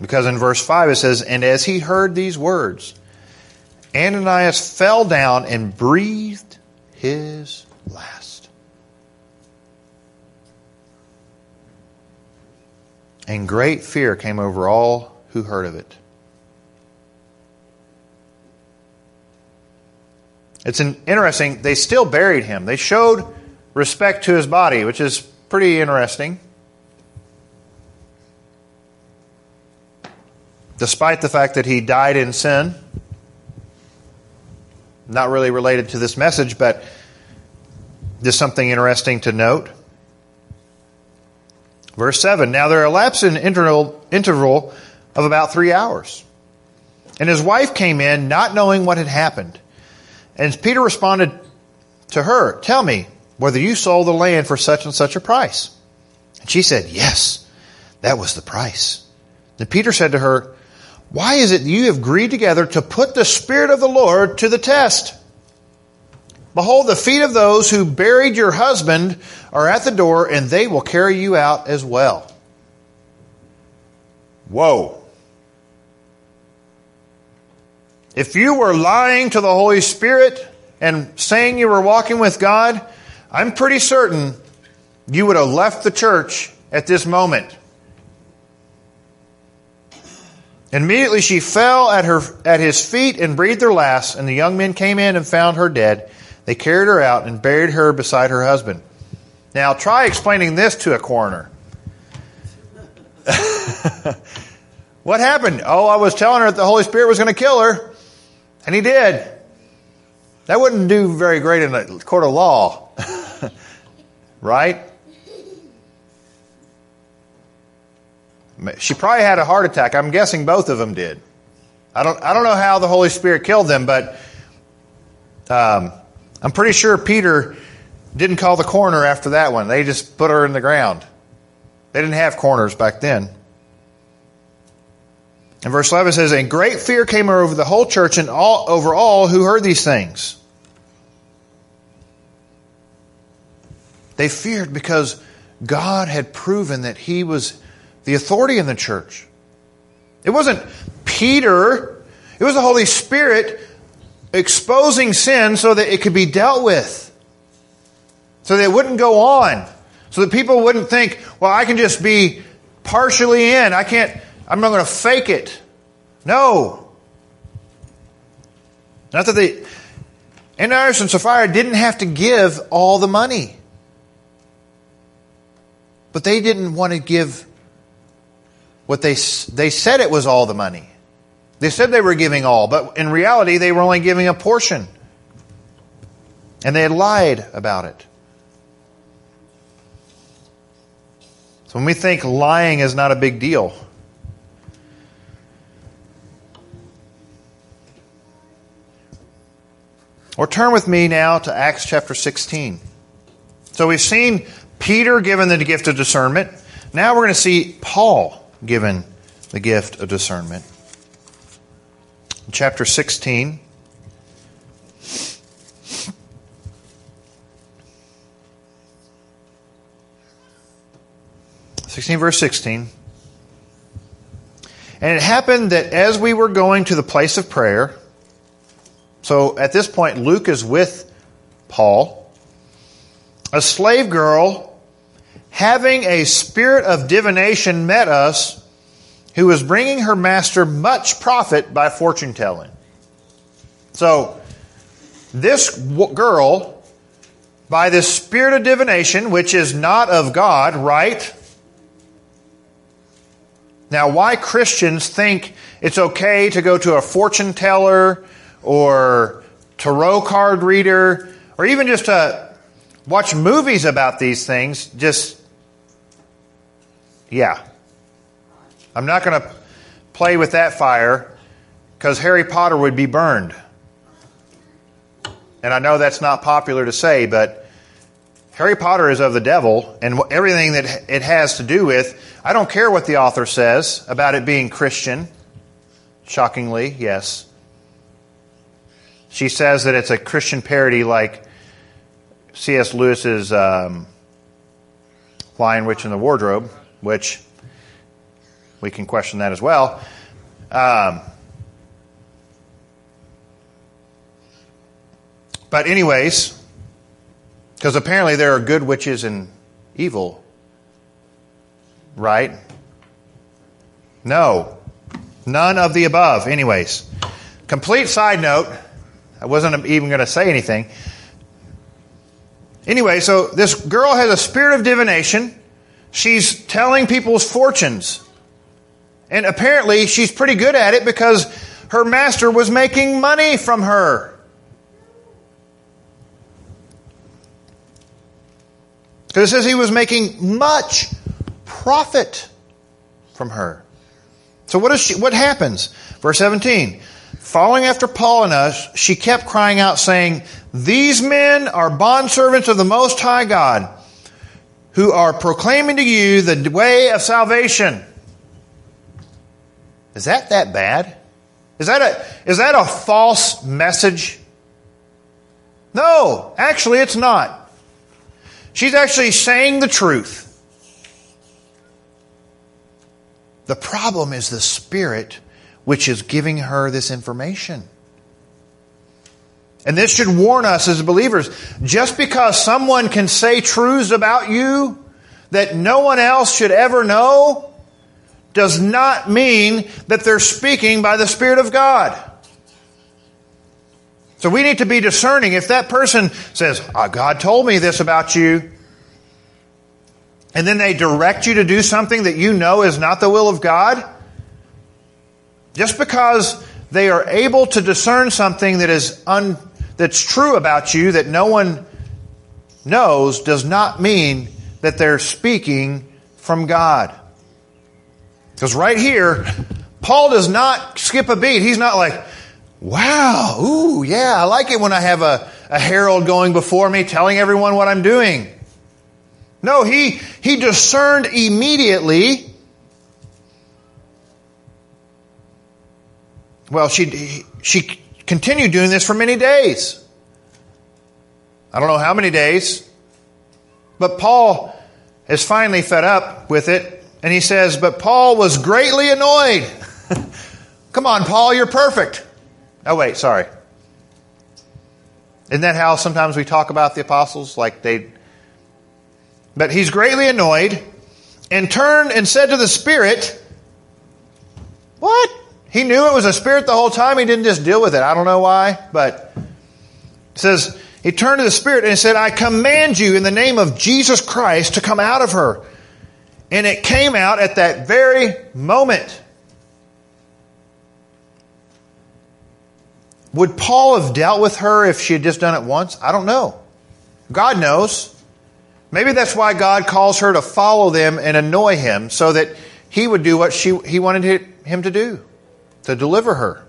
Because in verse 5 it says, And as he heard these words, Ananias fell down and breathed his last. And great fear came over all who heard of it. It's interesting, they still buried him. They showed respect to his body, which is pretty interesting. Despite the fact that he died in sin, not really related to this message, but just something interesting to note. Verse 7 Now there elapsed an interval, interval of about three hours. And his wife came in, not knowing what had happened. And Peter responded to her, Tell me whether you sold the land for such and such a price. And she said, Yes, that was the price. Then Peter said to her, Why is it you have agreed together to put the Spirit of the Lord to the test? Behold, the feet of those who buried your husband are at the door, and they will carry you out as well. Whoa. If you were lying to the Holy Spirit and saying you were walking with God, I'm pretty certain you would have left the church at this moment. Immediately she fell at, her, at his feet and breathed her last, and the young men came in and found her dead. They carried her out and buried her beside her husband. Now, try explaining this to a coroner. what happened? Oh, I was telling her that the Holy Spirit was going to kill her, and he did. That wouldn't do very great in a court of law, right? She probably had a heart attack. I'm guessing both of them did. I don't, I don't know how the Holy Spirit killed them, but um, I'm pretty sure Peter didn't call the coroner after that one. They just put her in the ground. They didn't have coroners back then. And verse 11 says, And great fear came over the whole church and all, over all who heard these things. They feared because God had proven that He was the authority in the church. It wasn't Peter, it was the Holy Spirit exposing sin so that it could be dealt with, so that it wouldn't go on, so that people wouldn't think, well, I can just be partially in. I can't, I'm not going to fake it. No. Not that they, Ananias and Sapphira didn't have to give all the money. But they didn't want to give what they, they said it was all the money. They said they were giving all, but in reality, they were only giving a portion. And they had lied about it. So when we think lying is not a big deal, or turn with me now to Acts chapter 16. So we've seen Peter given the gift of discernment. Now we're going to see Paul given the gift of discernment. Chapter 16, Sixteen verse sixteen. And it happened that as we were going to the place of prayer, so at this point Luke is with Paul, a slave girl having a spirit of divination met us, who was bringing her master much profit by fortune telling. So, this girl, by this spirit of divination, which is not of God, right? Now, why Christians think it's okay to go to a fortune teller or tarot card reader or even just to watch movies about these things just yeah. I'm not going to play with that fire because Harry Potter would be burned. And I know that's not popular to say, but Harry Potter is of the devil, and everything that it has to do with, I don't care what the author says about it being Christian. Shockingly, yes. She says that it's a Christian parody like C.S. Lewis's um, Lion, Witch, and the Wardrobe which we can question that as well. Um, but, anyways, because apparently there are good witches and evil, right? No. None of the above. Anyways, complete side note. I wasn't even going to say anything. Anyway, so this girl has a spirit of divination. She's telling people's fortunes. And apparently she's pretty good at it because her master was making money from her. Because it says he was making much profit from her. So what, is she, what happens? Verse 17. Following after Paul and us, she kept crying out, saying, These men are bondservants of the Most High God who are proclaiming to you the way of salvation. Is that that bad? Is that a, is that a false message? No, actually, it's not. She's actually saying the truth. The problem is the Spirit which is giving her this information. And this should warn us as believers. Just because someone can say truths about you that no one else should ever know does not mean that they're speaking by the Spirit of God. So we need to be discerning. If that person says, oh, God told me this about you, and then they direct you to do something that you know is not the will of God, just because they are able to discern something that is un, that's true about you that no one knows does not mean that they're speaking from God. Because right here, Paul does not skip a beat. He's not like, wow, ooh, yeah, I like it when I have a, a herald going before me telling everyone what I'm doing. No, he, he discerned immediately. Well, she, she continued doing this for many days. I don't know how many days. But Paul is finally fed up with it. And he says, But Paul was greatly annoyed. Come on, Paul, you're perfect. Oh, wait, sorry. Isn't that how sometimes we talk about the apostles? Like they but he's greatly annoyed and turned and said to the Spirit, What? He knew it was a spirit the whole time. He didn't just deal with it. I don't know why, but it says, he turned to the Spirit and said, I command you in the name of Jesus Christ to come out of her. And it came out at that very moment. Would Paul have dealt with her if she had just done it once? I don't know. God knows. Maybe that's why God calls her to follow them and annoy him so that he would do what she, he wanted him to do, to deliver her.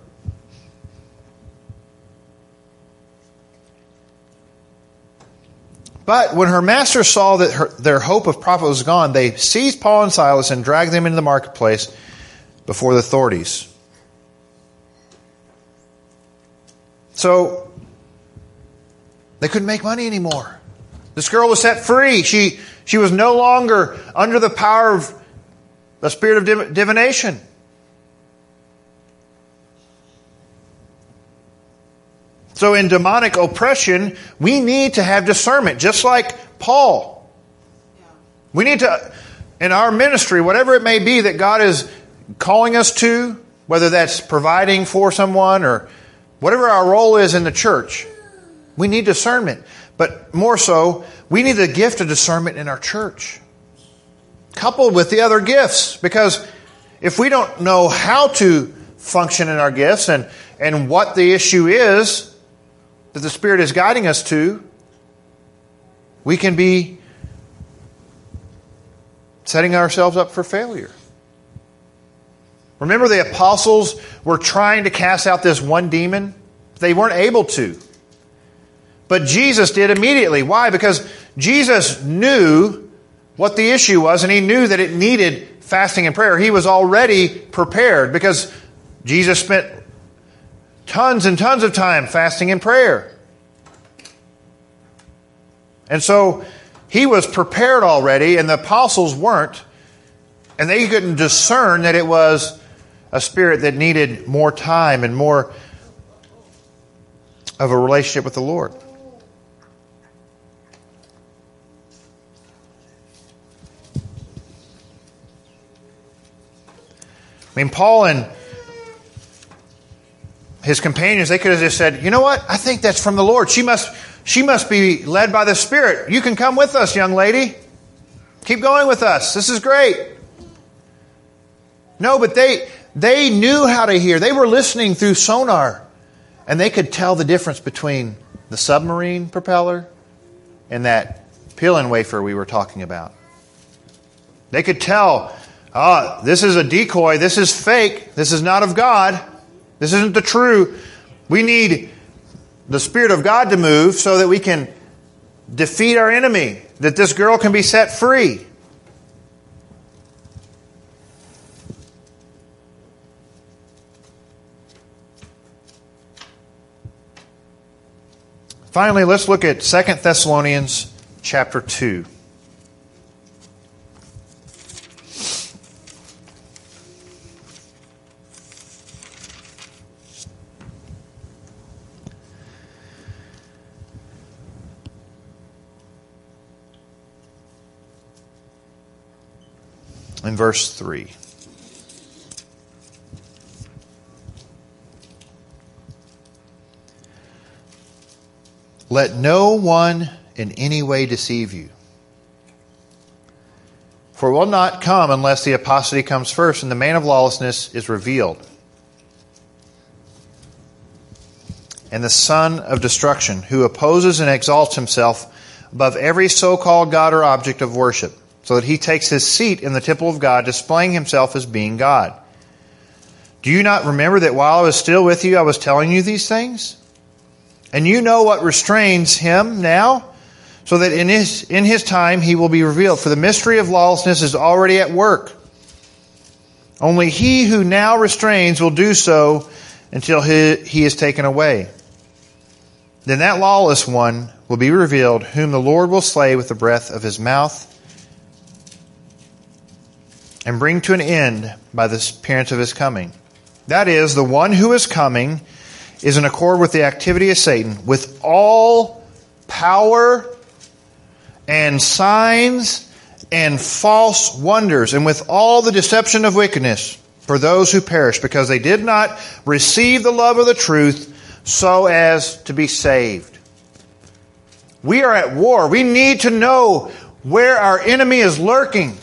But when her master saw that her, their hope of profit was gone, they seized Paul and Silas and dragged them into the marketplace before the authorities. So they couldn't make money anymore. This girl was set free. She, she was no longer under the power of the spirit of div- divination. So, in demonic oppression, we need to have discernment, just like Paul. We need to, in our ministry, whatever it may be that God is calling us to, whether that's providing for someone or whatever our role is in the church, we need discernment. But more so, we need the gift of discernment in our church, coupled with the other gifts. Because if we don't know how to function in our gifts and, and what the issue is that the Spirit is guiding us to, we can be setting ourselves up for failure. Remember, the apostles were trying to cast out this one demon? They weren't able to. But Jesus did immediately. Why? Because Jesus knew what the issue was and he knew that it needed fasting and prayer. He was already prepared because Jesus spent tons and tons of time fasting and prayer. And so he was prepared already, and the apostles weren't. And they couldn't discern that it was a spirit that needed more time and more of a relationship with the Lord. I mean, Paul and his companions, they could have just said, you know what? I think that's from the Lord. She must, she must be led by the Spirit. You can come with us, young lady. Keep going with us. This is great. No, but they, they knew how to hear. They were listening through sonar. And they could tell the difference between the submarine propeller and that Pillenwerfer we were talking about. They could tell ah, this is a decoy, this is fake, this is not of God, this isn't the true. We need the Spirit of God to move so that we can defeat our enemy, that this girl can be set free. Finally, let's look at 2 Thessalonians chapter 2. In verse 3. Let no one in any way deceive you. For it will not come unless the apostasy comes first and the man of lawlessness is revealed. And the son of destruction, who opposes and exalts himself above every so called God or object of worship, so that he takes his seat in the temple of God, displaying himself as being God. Do you not remember that while I was still with you, I was telling you these things? And you know what restrains him now, so that in his, in his time he will be revealed. For the mystery of lawlessness is already at work. Only he who now restrains will do so until he, he is taken away. Then that lawless one will be revealed, whom the Lord will slay with the breath of his mouth and bring to an end by the appearance of his coming. That is, the one who is coming is in accord with the activity of Satan, with all power and signs and false wonders, and with all the deception of wickedness for those who perish, because they did not receive the love of the truth so as to be saved. We are at war. We need to know where our enemy is lurking.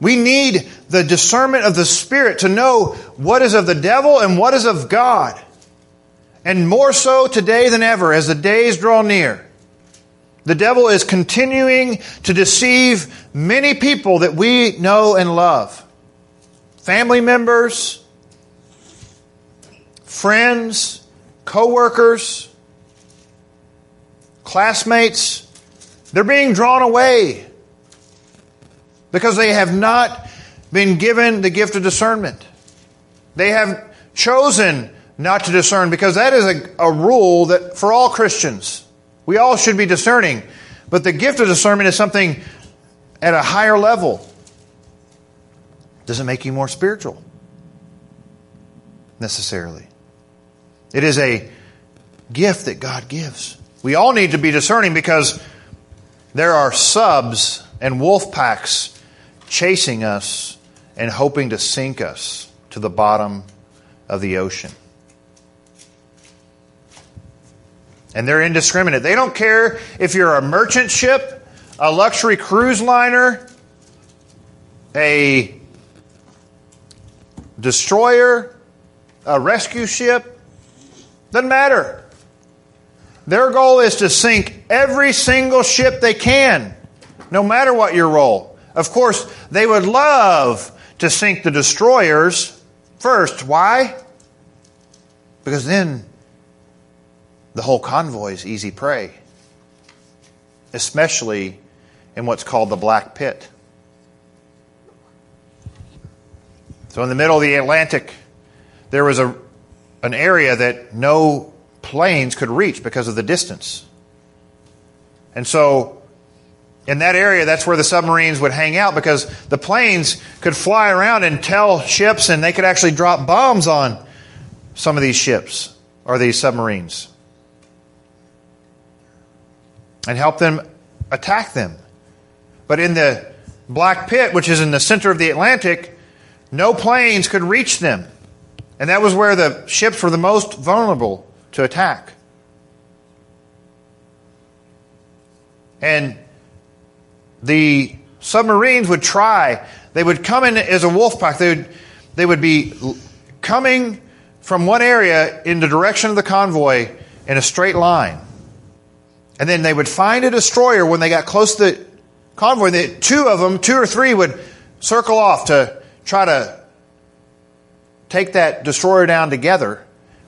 We need the discernment of the Spirit to know what is of the devil and what is of God. And more so today than ever as the days draw near. The devil is continuing to deceive many people that we know and love. Family members, friends, co-workers, classmates, they're being drawn away because they have not been given the gift of discernment. They have chosen not to discern because that is a, a rule that for all Christians, we all should be discerning. But the gift of discernment is something at a higher level. Doesn't make you more spiritual necessarily. It is a gift that God gives. We all need to be discerning because there are subs and wolf packs chasing us and hoping to sink us to the bottom of the ocean. And they're indiscriminate. They don't care if you're a merchant ship, a luxury cruise liner, a destroyer, a rescue ship. Doesn't matter. Their goal is to sink every single ship they can, no matter what your role. Of course, they would love to sink the destroyers first. Why? Because then the whole convoy is easy prey, especially in what's called the Black Pit. So, in the middle of the Atlantic, there was a, an area that no planes could reach because of the distance. And so in that area, that's where the submarines would hang out because the planes could fly around and tell ships and they could actually drop bombs on some of these ships or these submarines and help them attack them. But in the Black Pit, which is in the center of the Atlantic, no planes could reach them. And that was where the ships were the most vulnerable to attack. And the submarines would try. They would come in as a wolf pack. They would, they would be coming from one area in the direction of the convoy in a straight line. And then they would find a destroyer when they got close to the convoy. The, two of them, two or three, would circle off to try to take that destroyer down together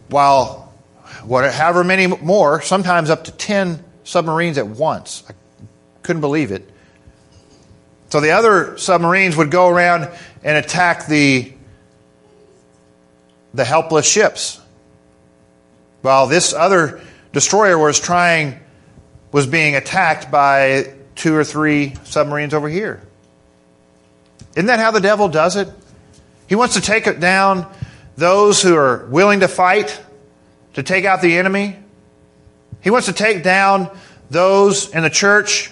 while whatever, however many more, sometimes up to 10 submarines at once. I couldn't believe it. So the other submarines would go around and attack the, the helpless ships. While this other destroyer was trying, was being attacked by two or three submarines over here. Isn't that how the devil does it? He wants to take down those who are willing to fight, to take out the enemy. He wants to take down those in the church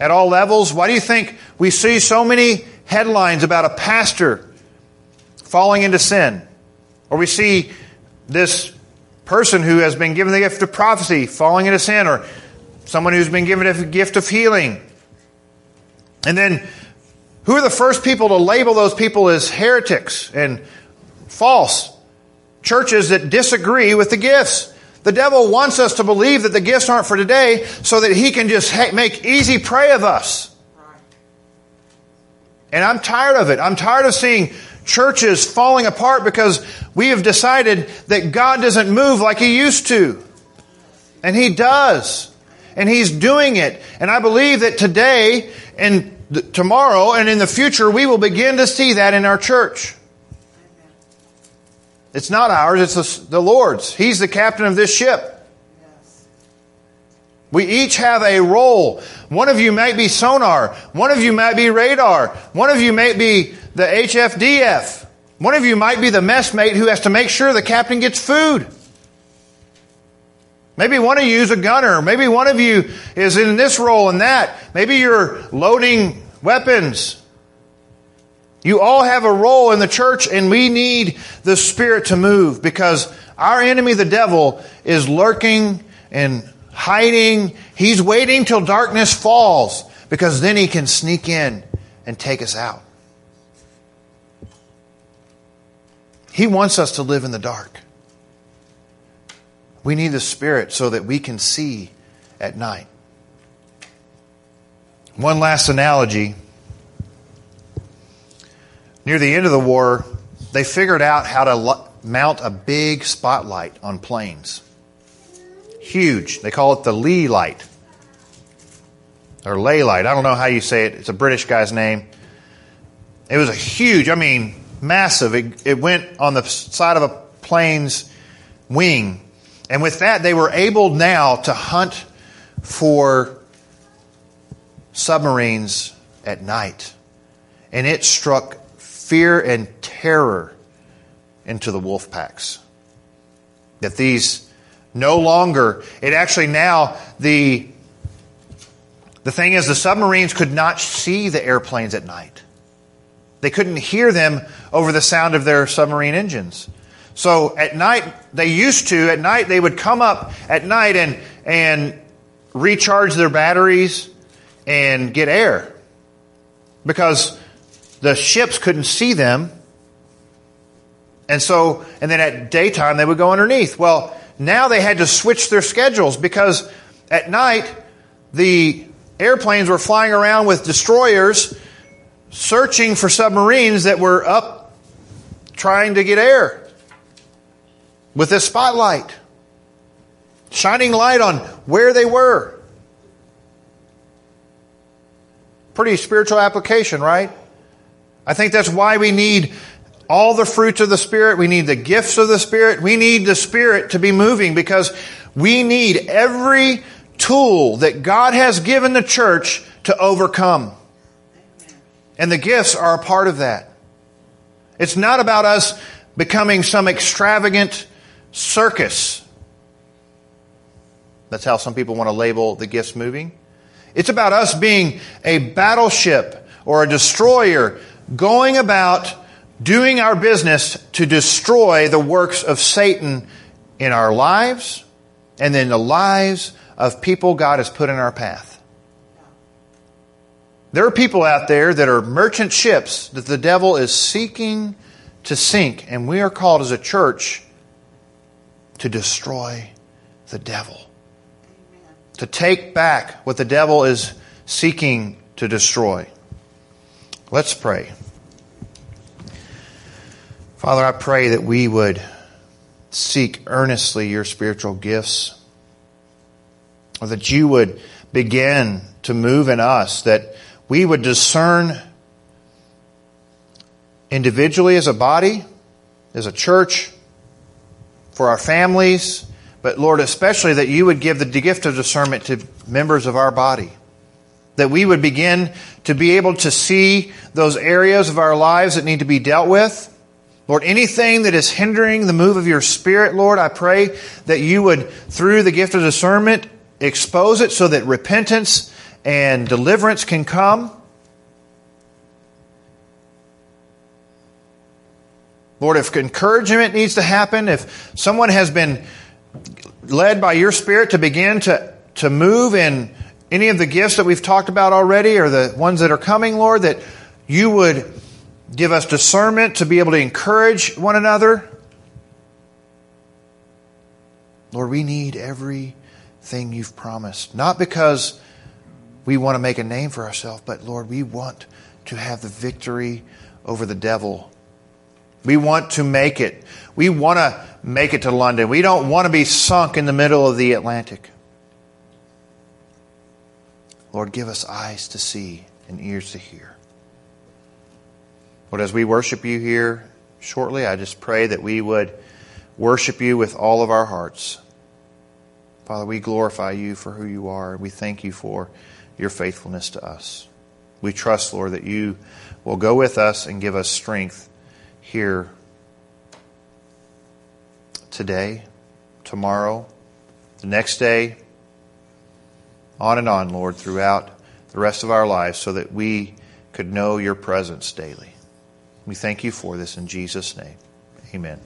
at all levels. Why do you think we see so many headlines about a pastor falling into sin? Or we see this person who has been given the gift of prophecy falling into sin, or someone who's been given a gift of healing. And then, who are the first people to label those people as heretics and false? Churches that disagree with the gifts. The devil wants us to believe that the gifts aren't for today so that he can just make easy prey of us. And I'm tired of it. I'm tired of seeing churches falling apart because we have decided that God doesn't move like He used to. And He does. And He's doing it. And I believe that today and tomorrow and in the future we will begin to see that in our church. It's not ours, it's the Lord's. He's the captain of this ship. We each have a role. One of you might be sonar. One of you might be radar. One of you might be the HFDF. One of you might be the messmate who has to make sure the captain gets food. Maybe one of you is a gunner. Maybe one of you is in this role and that. Maybe you're loading weapons. You all have a role in the church and we need the Spirit to move because our enemy, the devil, is lurking and hiding. He's waiting till darkness falls because then he can sneak in and take us out. He wants us to live in the dark. We need the Spirit so that we can see at night. One last analogy. Near the end of the war, they figured out how to mount a big spotlight on planes. Huge. They call it the Leigh light. Or lay light. I don't know how you say it. It's a British guy's name. It was a huge, I mean, massive. It, it went on the side of a plane's wing. And with that, they were able now to hunt for submarines at night. And it struck fear and terror into the wolf packs. That these no longer, it actually now, the, the thing is, the submarines could not see the airplanes at night. They couldn't hear them over the sound of their submarine engines. So at night, they used to, at night, they would come up at night and, and recharge their batteries and get air. Because the ships couldn't see them. And so, and then at daytime, they would go underneath. Well, now they had to switch their schedules because at night the airplanes were flying around with destroyers searching for submarines that were up trying to get air with this spotlight, shining light on where they were. Pretty spiritual application, right? I think that's why we need all the fruits of the Spirit. We need the gifts of the Spirit. We need the Spirit to be moving because we need every tool that God has given the church to overcome. And the gifts are a part of that. It's not about us becoming some extravagant circus. That's how some people want to label the gifts moving. It's about us being a battleship or a destroyer going about doing our business to destroy the works of Satan in our lives and in the lives of people God has put in our path. There are people out there that are merchant ships that the devil is seeking to sink, and we are called as a church to destroy the devil. To take back what the devil is seeking to destroy. Let's pray. Father, I pray that we would seek earnestly your spiritual gifts, or that you would begin to move in us, that we would discern individually as a body, as a church, for our families, but Lord, especially that you would give the gift of discernment to members of our body. That we would begin to be able to see those areas of our lives that need to be dealt with. Lord, anything that is hindering the move of your Spirit, Lord, I pray that you would, through the gift of discernment, expose it so that repentance and deliverance can come. Lord, if encouragement needs to happen, if someone has been led by your Spirit to begin to, to move in any of the gifts that we've talked about already or the ones that are coming, Lord, that you would give us discernment to be able to encourage one another. Lord, we need everything you've promised. Not because we want to make a name for ourselves, but Lord, we want to have the victory over the devil. We want to make it. We want to make it to London. We don't want to be sunk in the middle of the Atlantic. Lord, give us eyes to see and ears to hear. Lord, as we worship you here shortly, I just pray that we would worship you with all of our hearts. Father, we glorify you for who you are. and We thank you for your faithfulness to us. We trust, Lord, that you will go with us and give us strength here today, tomorrow, the next day, on and on, Lord, throughout the rest of our lives so that we could know your presence daily. We thank you for this in Jesus' name. Amen.